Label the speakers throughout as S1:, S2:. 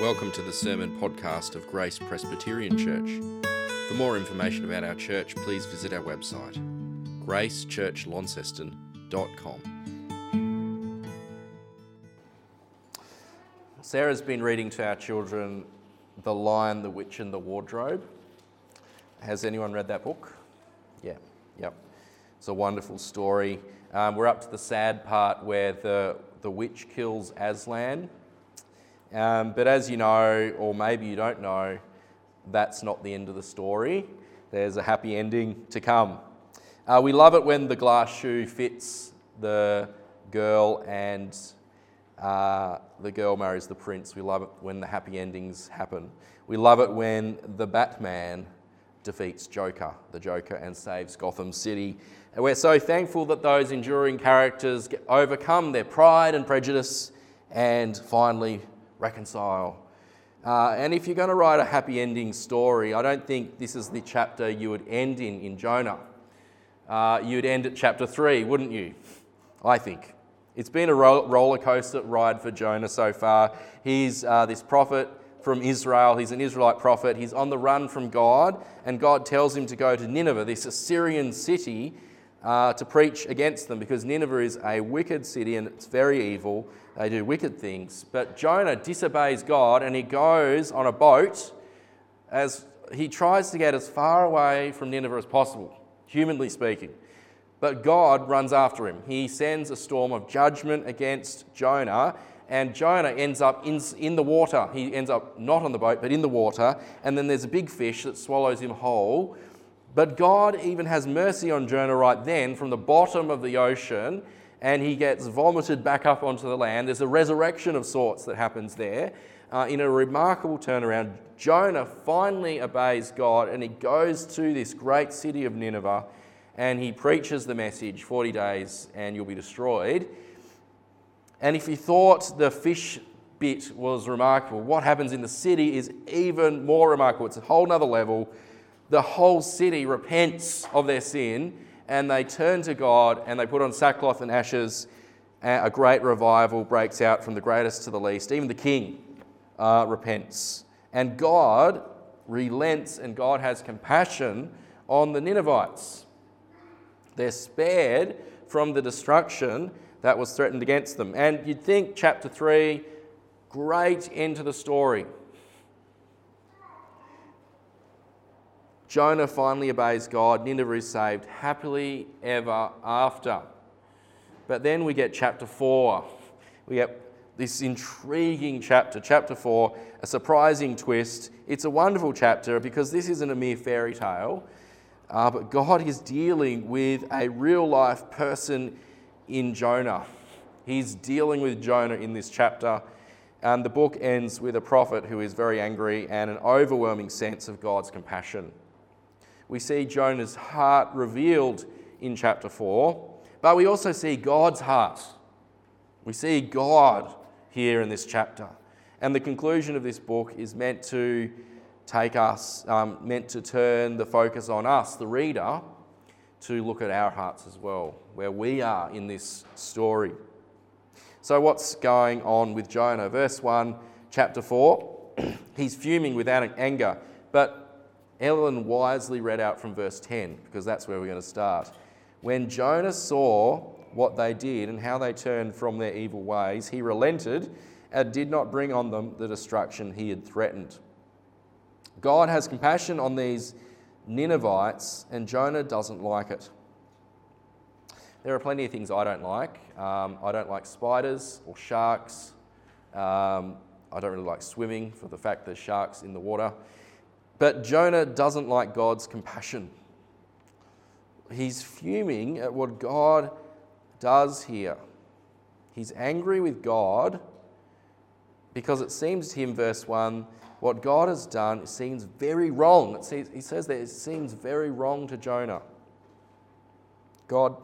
S1: Welcome to the sermon podcast of Grace Presbyterian Church. For more information about our church, please visit our website, gracechurchlaunceston.com. Sarah's been reading to our children The Lion, the Witch, and the Wardrobe. Has anyone read that book? Yeah, yep. It's a wonderful story. Um, we're up to the sad part where the, the witch kills Aslan um, but as you know, or maybe you don't know, that's not the end of the story. There's a happy ending to come. Uh, we love it when the glass shoe fits the girl and uh, the girl marries the prince. We love it when the happy endings happen. We love it when the Batman defeats Joker, the Joker, and saves Gotham City. And we're so thankful that those enduring characters overcome their pride and prejudice and finally reconcile. Uh, and if you're going to write a happy ending story, I don't think this is the chapter you would end in in Jonah. Uh, you'd end at chapter 3, wouldn't you? I think. It's been a roller coaster ride for Jonah so far. He's uh, this prophet from Israel. He's an Israelite prophet. He's on the run from God, and God tells him to go to Nineveh, this Assyrian city, uh, to preach against them because Nineveh is a wicked city and it's very evil. They do wicked things. But Jonah disobeys God and he goes on a boat as he tries to get as far away from Nineveh as possible, humanly speaking. But God runs after him. He sends a storm of judgment against Jonah, and Jonah ends up in, in the water. He ends up not on the boat, but in the water. And then there's a big fish that swallows him whole. But God even has mercy on Jonah right then from the bottom of the ocean, and he gets vomited back up onto the land. There's a resurrection of sorts that happens there. Uh, in a remarkable turnaround, Jonah finally obeys God and he goes to this great city of Nineveh and he preaches the message 40 days and you'll be destroyed. And if you thought the fish bit was remarkable, what happens in the city is even more remarkable. It's a whole nother level the whole city repents of their sin and they turn to God and they put on sackcloth and ashes. And A great revival breaks out from the greatest to the least. Even the king uh, repents. And God relents and God has compassion on the Ninevites. They're spared from the destruction that was threatened against them. And you'd think, chapter 3, great end to the story. Jonah finally obeys God. Nineveh is saved happily ever after. But then we get chapter 4. We get this intriguing chapter, chapter 4, a surprising twist. It's a wonderful chapter because this isn't a mere fairy tale, uh, but God is dealing with a real life person in Jonah. He's dealing with Jonah in this chapter. And the book ends with a prophet who is very angry and an overwhelming sense of God's compassion we see Jonah's heart revealed in chapter 4, but we also see God's heart. We see God here in this chapter. And the conclusion of this book is meant to take us, um, meant to turn the focus on us, the reader, to look at our hearts as well, where we are in this story. So, what's going on with Jonah? Verse 1, chapter 4, he's fuming with anger, but Ellen wisely read out from verse 10, because that's where we're going to start. When Jonah saw what they did and how they turned from their evil ways, he relented and did not bring on them the destruction he had threatened. God has compassion on these Ninevites, and Jonah doesn't like it. There are plenty of things I don't like. Um, I don't like spiders or sharks. Um, I don't really like swimming for the fact there's sharks in the water. But Jonah doesn't like God's compassion. He's fuming at what God does here. He's angry with God because it seems to him, verse 1, what God has done seems very wrong. Seems, he says that it seems very wrong to Jonah. God,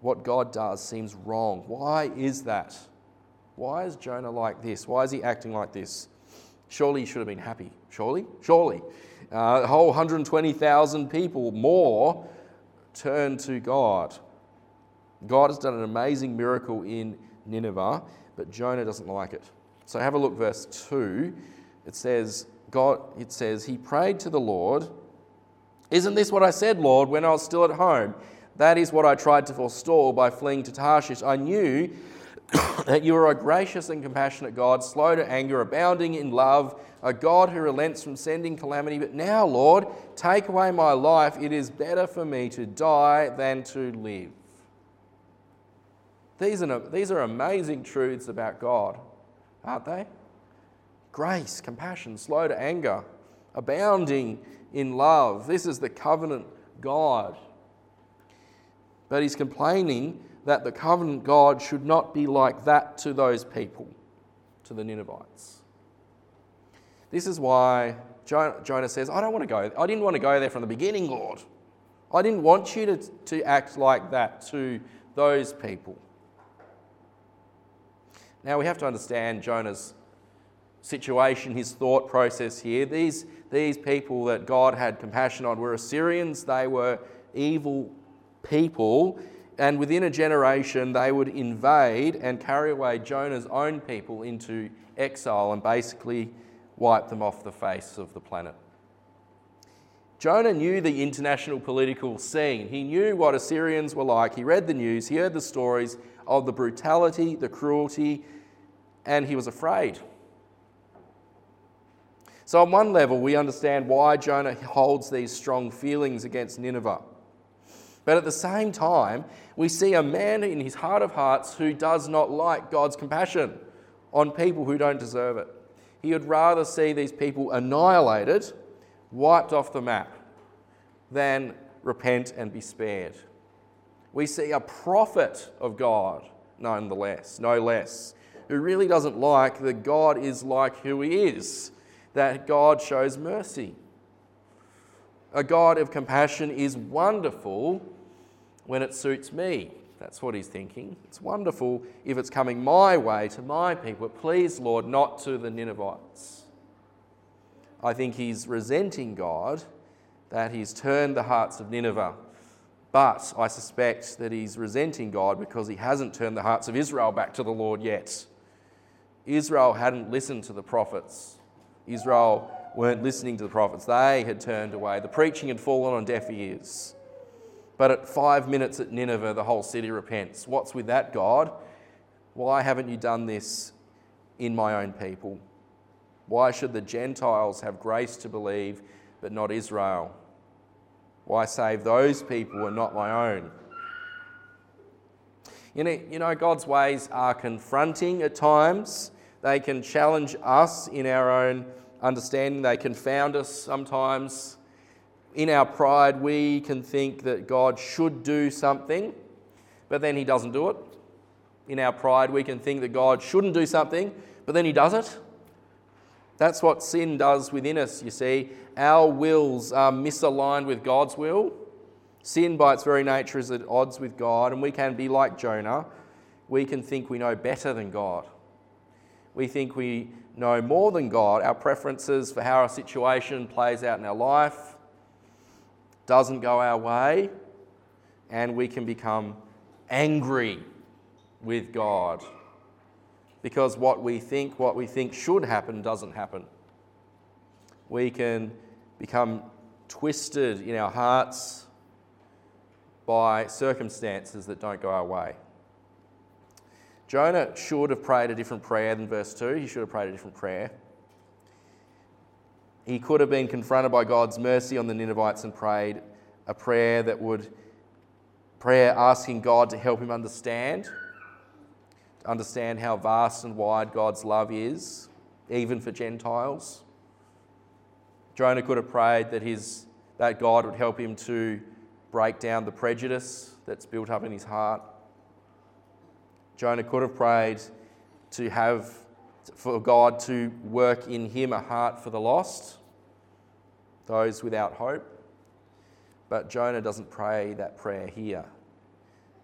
S1: what God does seems wrong. Why is that? Why is Jonah like this? Why is he acting like this? Surely he should have been happy. Surely? Surely. Uh, a whole 120,000 people more turn to God. God has done an amazing miracle in Nineveh, but Jonah doesn't like it. So have a look, verse 2. It says, God, it says, He prayed to the Lord. Isn't this what I said, Lord, when I was still at home? That is what I tried to forestall by fleeing to Tarshish. I knew that you are a gracious and compassionate God, slow to anger, abounding in love, a God who relents from sending calamity. But now, Lord, take away my life. It is better for me to die than to live. These are, these are amazing truths about God, aren't they? Grace, compassion, slow to anger, abounding in love. This is the covenant God. But he's complaining that the covenant God should not be like that to those people, to the Ninevites. This is why Jonah says, I don't want to go. I didn't want to go there from the beginning, Lord. I didn't want you to, to act like that to those people. Now we have to understand Jonah's situation, his thought process here. These, these people that God had compassion on were Assyrians, they were evil people, and within a generation they would invade and carry away Jonah's own people into exile and basically wipe them off the face of the planet. Jonah knew the international political scene. He knew what Assyrians were like. He read the news, he heard the stories of the brutality, the cruelty, and he was afraid. So, on one level, we understand why Jonah holds these strong feelings against Nineveh. But at the same time, we see a man in his heart of hearts who does not like God's compassion on people who don't deserve it. He would rather see these people annihilated, wiped off the map, than repent and be spared. We see a prophet of God, nonetheless, no less, who really doesn't like that God is like who he is, that God shows mercy. A God of compassion is wonderful when it suits me. That's what he's thinking. It's wonderful if it's coming my way to my people. Please, Lord, not to the Ninevites. I think he's resenting God that he's turned the hearts of Nineveh. But I suspect that he's resenting God because he hasn't turned the hearts of Israel back to the Lord yet. Israel hadn't listened to the prophets. Israel weren't listening to the prophets. They had turned away. The preaching had fallen on deaf ears. But at five minutes at Nineveh, the whole city repents. What's with that, God? Why haven't you done this in my own people? Why should the Gentiles have grace to believe, but not Israel? Why save those people and not my own? You know, you know, God's ways are confronting at times. They can challenge us in our own understanding. They confound us sometimes in our pride, we can think that God should do something, but then He doesn't do it. In our pride, we can think that God shouldn't do something, but then He does it. That's what sin does within us, you see. Our wills are misaligned with God's will. Sin, by its very nature, is at odds with God, and we can be like Jonah. We can think we know better than God. We think we know more than God. Our preferences for how our situation plays out in our life, doesn't go our way, and we can become angry with God because what we think, what we think should happen, doesn't happen. We can become twisted in our hearts by circumstances that don't go our way. Jonah should have prayed a different prayer than verse 2. He should have prayed a different prayer. He could have been confronted by God's mercy on the Ninevites and prayed a prayer that would, prayer asking God to help him understand, to understand how vast and wide God's love is, even for Gentiles. Jonah could have prayed that, his, that God would help him to break down the prejudice that's built up in his heart. Jonah could have prayed to have for God to work in him a heart for the lost, those without hope. But Jonah doesn't pray that prayer here.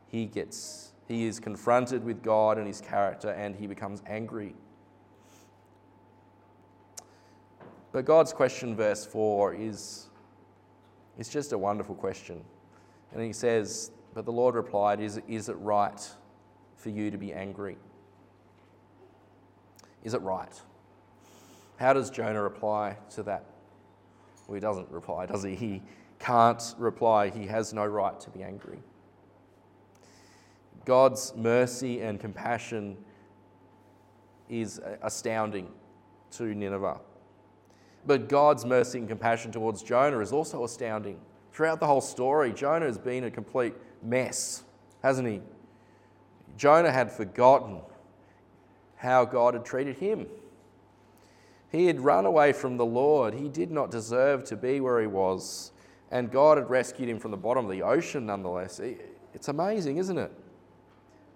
S1: He gets he is confronted with God and his character and he becomes angry. But God's question, verse 4, is, is just a wonderful question. And he says, But the Lord replied, Is, is it right for you to be angry? Is it right? How does Jonah reply to that? Well, he doesn't reply, does he? He can't reply. He has no right to be angry. God's mercy and compassion is astounding to Nineveh. But God's mercy and compassion towards Jonah is also astounding. Throughout the whole story, Jonah has been a complete mess, hasn't he? Jonah had forgotten how God had treated him. He had run away from the Lord. He did not deserve to be where he was. And God had rescued him from the bottom of the ocean, nonetheless. It's amazing, isn't it?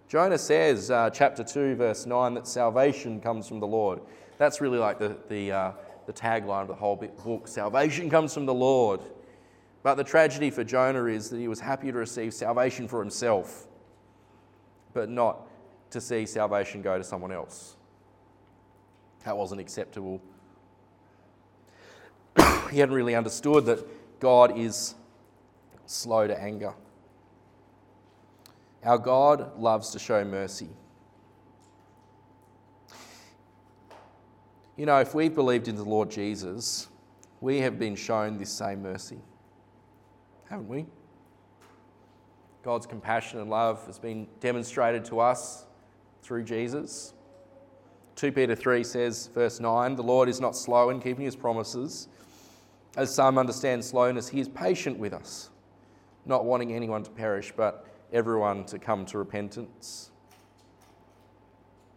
S1: Jonah says, uh, chapter 2, verse 9, that salvation comes from the Lord. That's really like the, the, uh, the tagline of the whole book salvation comes from the Lord. But the tragedy for Jonah is that he was happy to receive salvation for himself, but not to see salvation go to someone else. That wasn't acceptable. he hadn't really understood that God is slow to anger. Our God loves to show mercy. You know, if we've believed in the Lord Jesus, we have been shown this same mercy, haven't we? God's compassion and love has been demonstrated to us through Jesus. 2 Peter 3 says, verse 9, the Lord is not slow in keeping his promises. As some understand slowness, he is patient with us, not wanting anyone to perish, but everyone to come to repentance.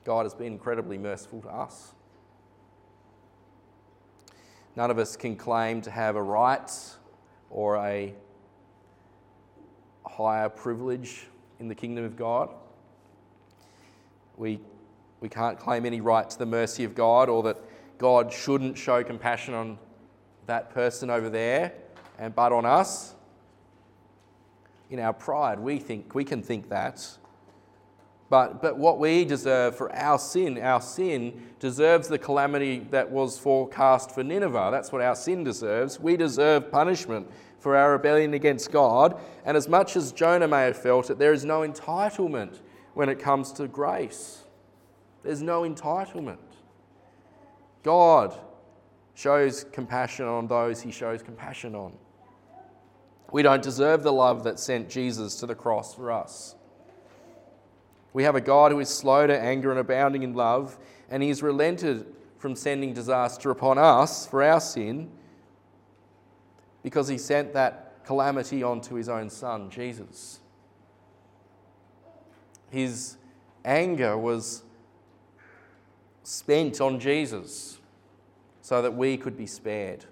S1: God has been incredibly merciful to us. None of us can claim to have a right or a higher privilege in the kingdom of God. We, we can't claim any right to the mercy of God or that God shouldn't show compassion on that person over there and but on us in our pride, we think we can think that. But, but what we deserve for our sin, our sin deserves the calamity that was forecast for Nineveh. That's what our sin deserves. We deserve punishment for our rebellion against God. And as much as Jonah may have felt it, there is no entitlement when it comes to grace. There's no entitlement. God shows compassion on those he shows compassion on. We don't deserve the love that sent Jesus to the cross for us. We have a God who is slow to anger and abounding in love, and He's relented from sending disaster upon us for our sin because He sent that calamity onto His own Son, Jesus. His anger was spent on Jesus so that we could be spared.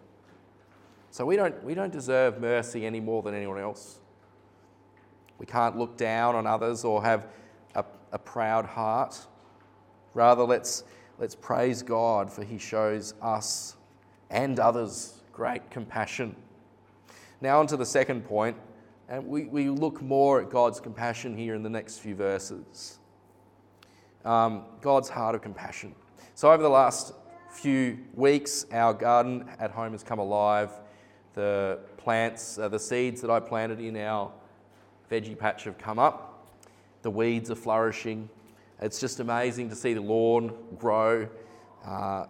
S1: So we don't, we don't deserve mercy any more than anyone else. We can't look down on others or have a, a proud heart. Rather, let's, let's praise God for He shows us and others great compassion. Now, on to the second point, and we, we look more at God's compassion here in the next few verses. Um, God's heart of compassion. So, over the last few weeks, our garden at home has come alive the plants, uh, the seeds that I planted in our veggie patch have come up. The weeds are flourishing. It's just amazing to see the lawn grow. Uh,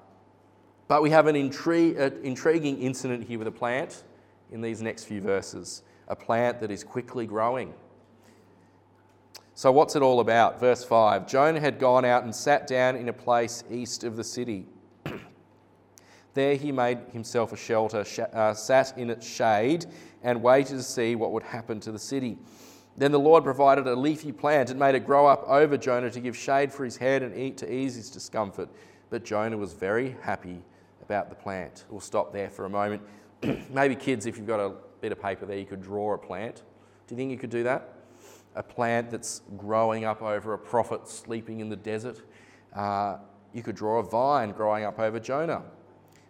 S1: but we have an intri- uh, intriguing incident here with a plant in these next few verses a plant that is quickly growing. So, what's it all about? Verse 5 Jonah had gone out and sat down in a place east of the city. There he made himself a shelter, uh, sat in its shade, and waited to see what would happen to the city. Then the Lord provided a leafy plant and made it grow up over Jonah to give shade for his head and eat to ease his discomfort. But Jonah was very happy about the plant. We'll stop there for a moment. Maybe, kids, if you've got a bit of paper there, you could draw a plant. Do you think you could do that? A plant that's growing up over a prophet sleeping in the desert. Uh, you could draw a vine growing up over Jonah.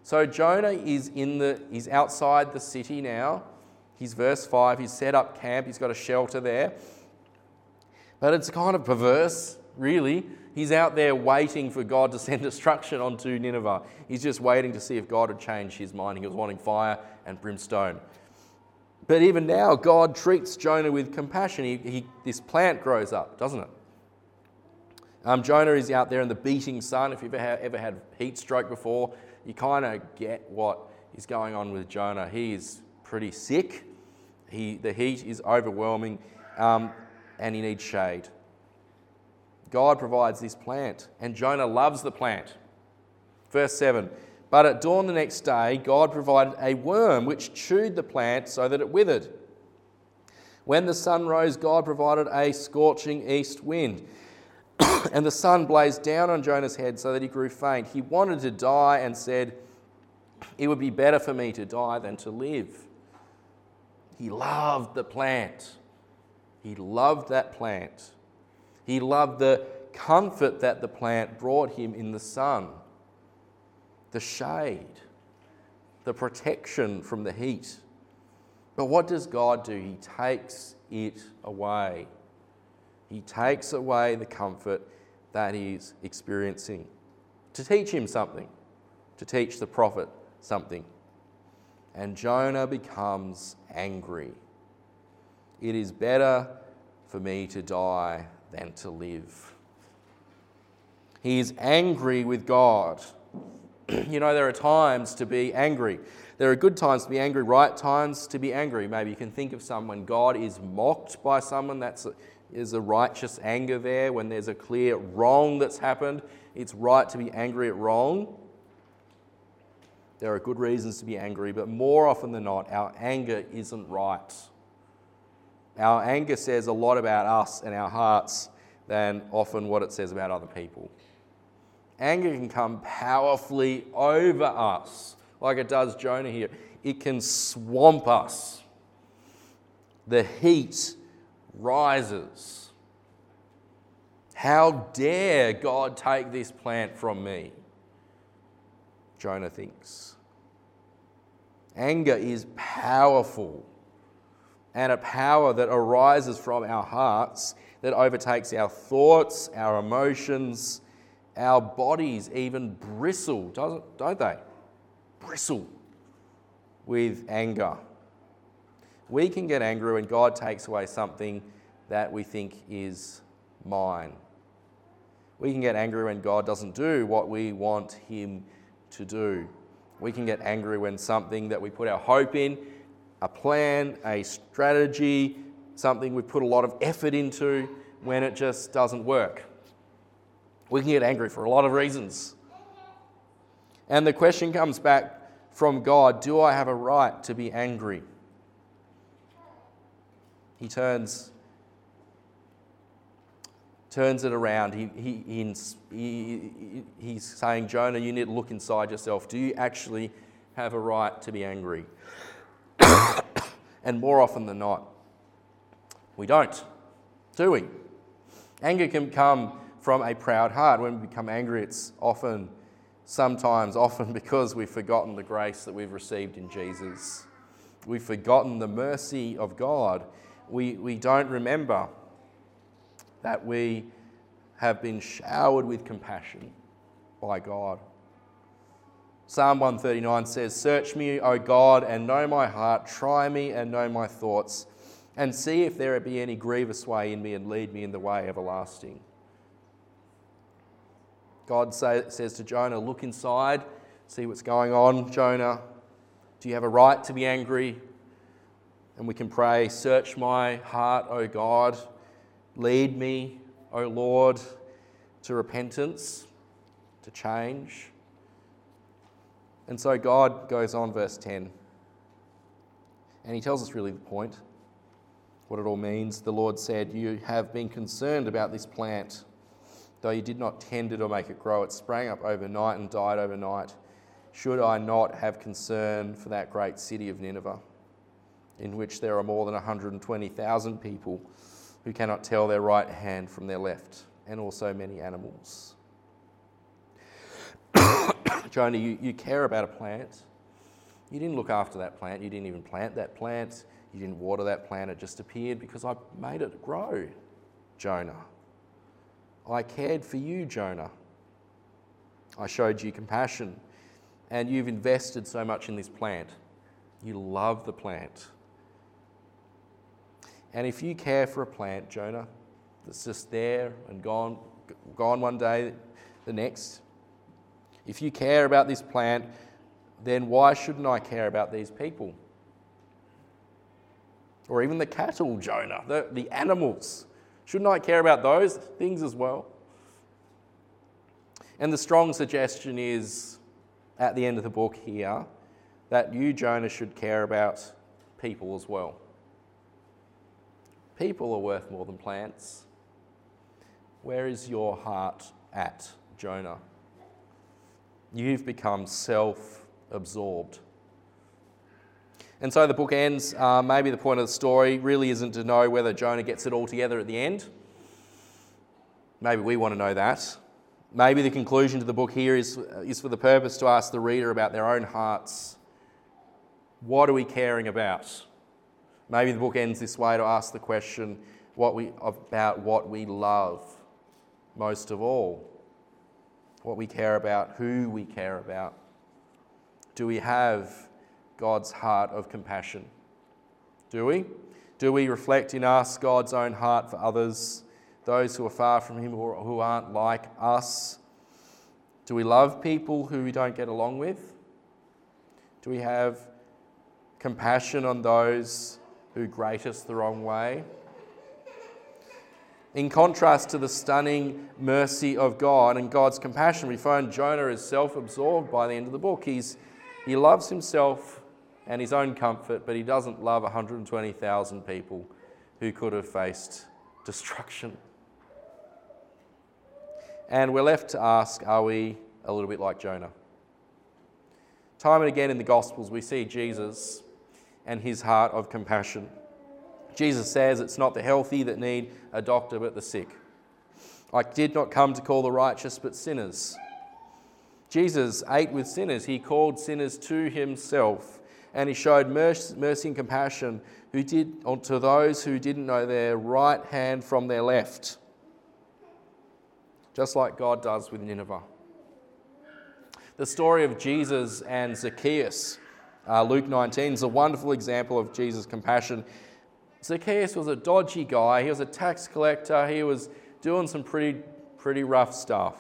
S1: So Jonah is in the he's outside the city now. He's verse 5, he's set up camp, he's got a shelter there. But it's kind of perverse, really. He's out there waiting for God to send destruction onto Nineveh. He's just waiting to see if God would change his mind. He was wanting fire and brimstone. But even now, God treats Jonah with compassion. He, he, this plant grows up, doesn't it? Um, Jonah is out there in the beating sun. If you've ever, ever had heat stroke before, you kind of get what is going on with Jonah. He is pretty sick. He, the heat is overwhelming um, and he needs shade. God provides this plant, and Jonah loves the plant. Verse 7 But at dawn the next day, God provided a worm which chewed the plant so that it withered. When the sun rose, God provided a scorching east wind, and the sun blazed down on Jonah's head so that he grew faint. He wanted to die and said, It would be better for me to die than to live. He loved the plant. He loved that plant. He loved the comfort that the plant brought him in the sun, the shade, the protection from the heat. But what does God do? He takes it away. He takes away the comfort that he's experiencing to teach him something, to teach the prophet something. And Jonah becomes angry. It is better for me to die than to live. He is angry with God. you know, there are times to be angry. There are good times to be angry, right times to be angry. Maybe you can think of someone, God is mocked by someone, that's a, is a righteous anger there. When there's a clear wrong that's happened, it's right to be angry at wrong. There are good reasons to be angry, but more often than not, our anger isn't right. Our anger says a lot about us and our hearts than often what it says about other people. Anger can come powerfully over us, like it does Jonah here. It can swamp us. The heat rises. How dare God take this plant from me? Jonah thinks. Anger is powerful and a power that arises from our hearts that overtakes our thoughts, our emotions, our bodies even bristle, don't they? Bristle with anger. We can get angry when God takes away something that we think is mine. We can get angry when God doesn't do what we want Him to do. We can get angry when something that we put our hope in, a plan, a strategy, something we put a lot of effort into, when it just doesn't work. We can get angry for a lot of reasons. And the question comes back from God Do I have a right to be angry? He turns, turns it around. He, he, he, he's saying, Jonah, you need to look inside yourself. Do you actually have a right to be angry? and more often than not, we don't, do we? Anger can come from a proud heart. When we become angry, it's often, sometimes, often because we've forgotten the grace that we've received in Jesus. We've forgotten the mercy of God. We, we don't remember that we have been showered with compassion by God. Psalm 139 says, Search me, O God, and know my heart. Try me and know my thoughts and see if there be any grievous way in me and lead me in the way everlasting. God say, says to Jonah, Look inside, see what's going on. Jonah, do you have a right to be angry? And we can pray, Search my heart, O God. Lead me, O Lord, to repentance, to change. And so God goes on, verse 10, and he tells us really the point what it all means. The Lord said, You have been concerned about this plant. Though you did not tend it or make it grow, it sprang up overnight and died overnight. Should I not have concern for that great city of Nineveh, in which there are more than 120,000 people who cannot tell their right hand from their left, and also many animals? Jonah, you, you care about a plant. You didn't look after that plant. You didn't even plant that plant. You didn't water that plant, it just appeared because I made it grow, Jonah. I cared for you, Jonah. I showed you compassion, and you've invested so much in this plant. You love the plant. And if you care for a plant, Jonah, that's just there and gone, gone one day, the next. If you care about this plant, then why shouldn't I care about these people? Or even the cattle, Jonah, the, the animals. Shouldn't I care about those things as well? And the strong suggestion is at the end of the book here that you, Jonah, should care about people as well. People are worth more than plants. Where is your heart at, Jonah? You've become self absorbed. And so the book ends. Uh, maybe the point of the story really isn't to know whether Jonah gets it all together at the end. Maybe we want to know that. Maybe the conclusion to the book here is, is for the purpose to ask the reader about their own hearts. What are we caring about? Maybe the book ends this way to ask the question what we, about what we love most of all. What we care about, who we care about. Do we have God's heart of compassion? Do we? Do we reflect in us God's own heart for others, those who are far from Him or who aren't like us? Do we love people who we don't get along with? Do we have compassion on those who grate us the wrong way? In contrast to the stunning mercy of God and God's compassion, we find Jonah is self absorbed by the end of the book. He's, he loves himself and his own comfort, but he doesn't love 120,000 people who could have faced destruction. And we're left to ask are we a little bit like Jonah? Time and again in the Gospels, we see Jesus and his heart of compassion. Jesus says it's not the healthy that need a doctor, but the sick. I did not come to call the righteous, but sinners. Jesus ate with sinners. He called sinners to himself and he showed mercy and compassion who did, to those who didn't know their right hand from their left, just like God does with Nineveh. The story of Jesus and Zacchaeus, uh, Luke 19, is a wonderful example of Jesus' compassion. Zacchaeus was a dodgy guy, he was a tax collector, he was doing some pretty, pretty rough stuff.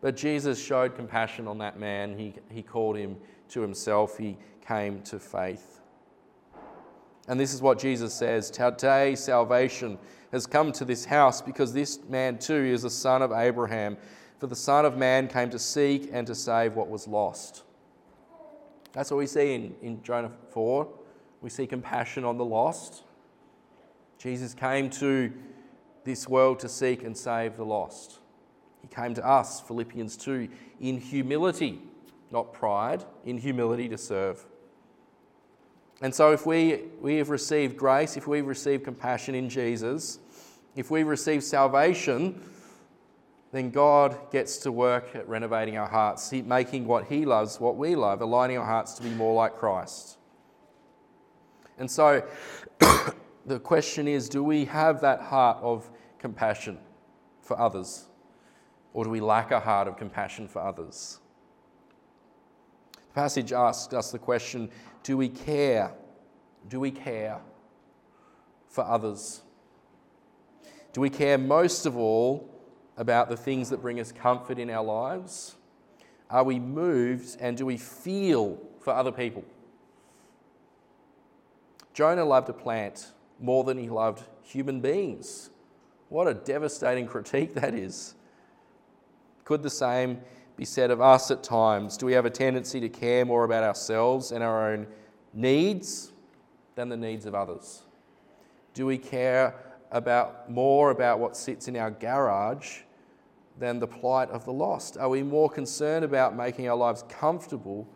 S1: But Jesus showed compassion on that man. He, he called him to himself. He came to faith. And this is what Jesus says Today salvation has come to this house because this man too is a son of Abraham. For the Son of Man came to seek and to save what was lost. That's what we see in, in Jonah 4. We see compassion on the lost. Jesus came to this world to seek and save the lost. He came to us, Philippians 2, in humility, not pride, in humility to serve. And so, if we, we have received grace, if we've received compassion in Jesus, if we've received salvation, then God gets to work at renovating our hearts, making what He loves what we love, aligning our hearts to be more like Christ. And so, the question is do we have that heart of compassion for others? Or do we lack a heart of compassion for others? The passage asks us the question do we care? Do we care for others? Do we care most of all about the things that bring us comfort in our lives? Are we moved and do we feel for other people? Jonah loved a plant more than he loved human beings. What a devastating critique that is. Could the same be said of us at times? Do we have a tendency to care more about ourselves and our own needs than the needs of others? Do we care about more about what sits in our garage than the plight of the lost? Are we more concerned about making our lives comfortable,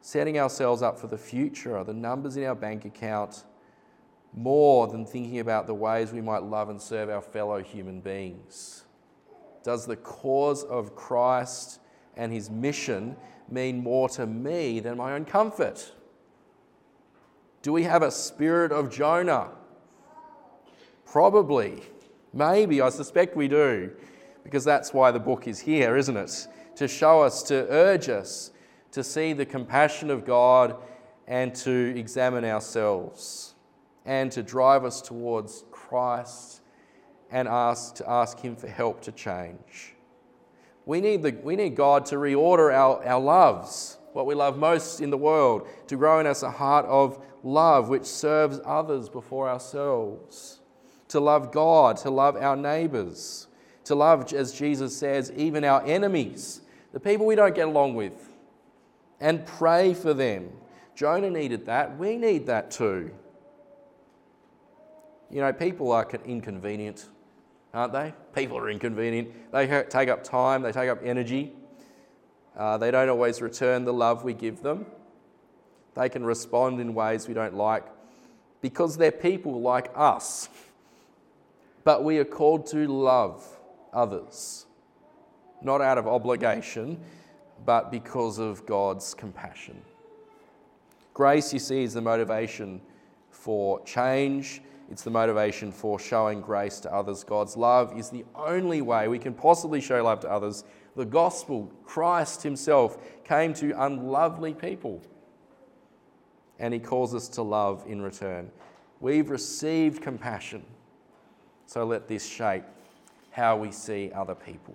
S1: setting ourselves up for the future, or the numbers in our bank account, more than thinking about the ways we might love and serve our fellow human beings? Does the cause of Christ and his mission mean more to me than my own comfort? Do we have a spirit of Jonah? Probably. Maybe. I suspect we do. Because that's why the book is here, isn't it? To show us, to urge us to see the compassion of God and to examine ourselves and to drive us towards Christ and ask to ask Him for help to change. We need, the, we need God to reorder our, our loves, what we love most in the world, to grow in us a heart of love which serves others before ourselves, to love God, to love our neighbours, to love, as Jesus says, even our enemies, the people we don't get along with, and pray for them. Jonah needed that. We need that too. You know, people are inconvenient, aren't they? People are inconvenient. They take up time, they take up energy. Uh, they don't always return the love we give them. They can respond in ways we don't like because they're people like us. But we are called to love others, not out of obligation, but because of God's compassion. Grace, you see, is the motivation for change. It's the motivation for showing grace to others. God's love is the only way we can possibly show love to others. The gospel, Christ Himself, came to unlovely people, and He calls us to love in return. We've received compassion, so let this shape how we see other people.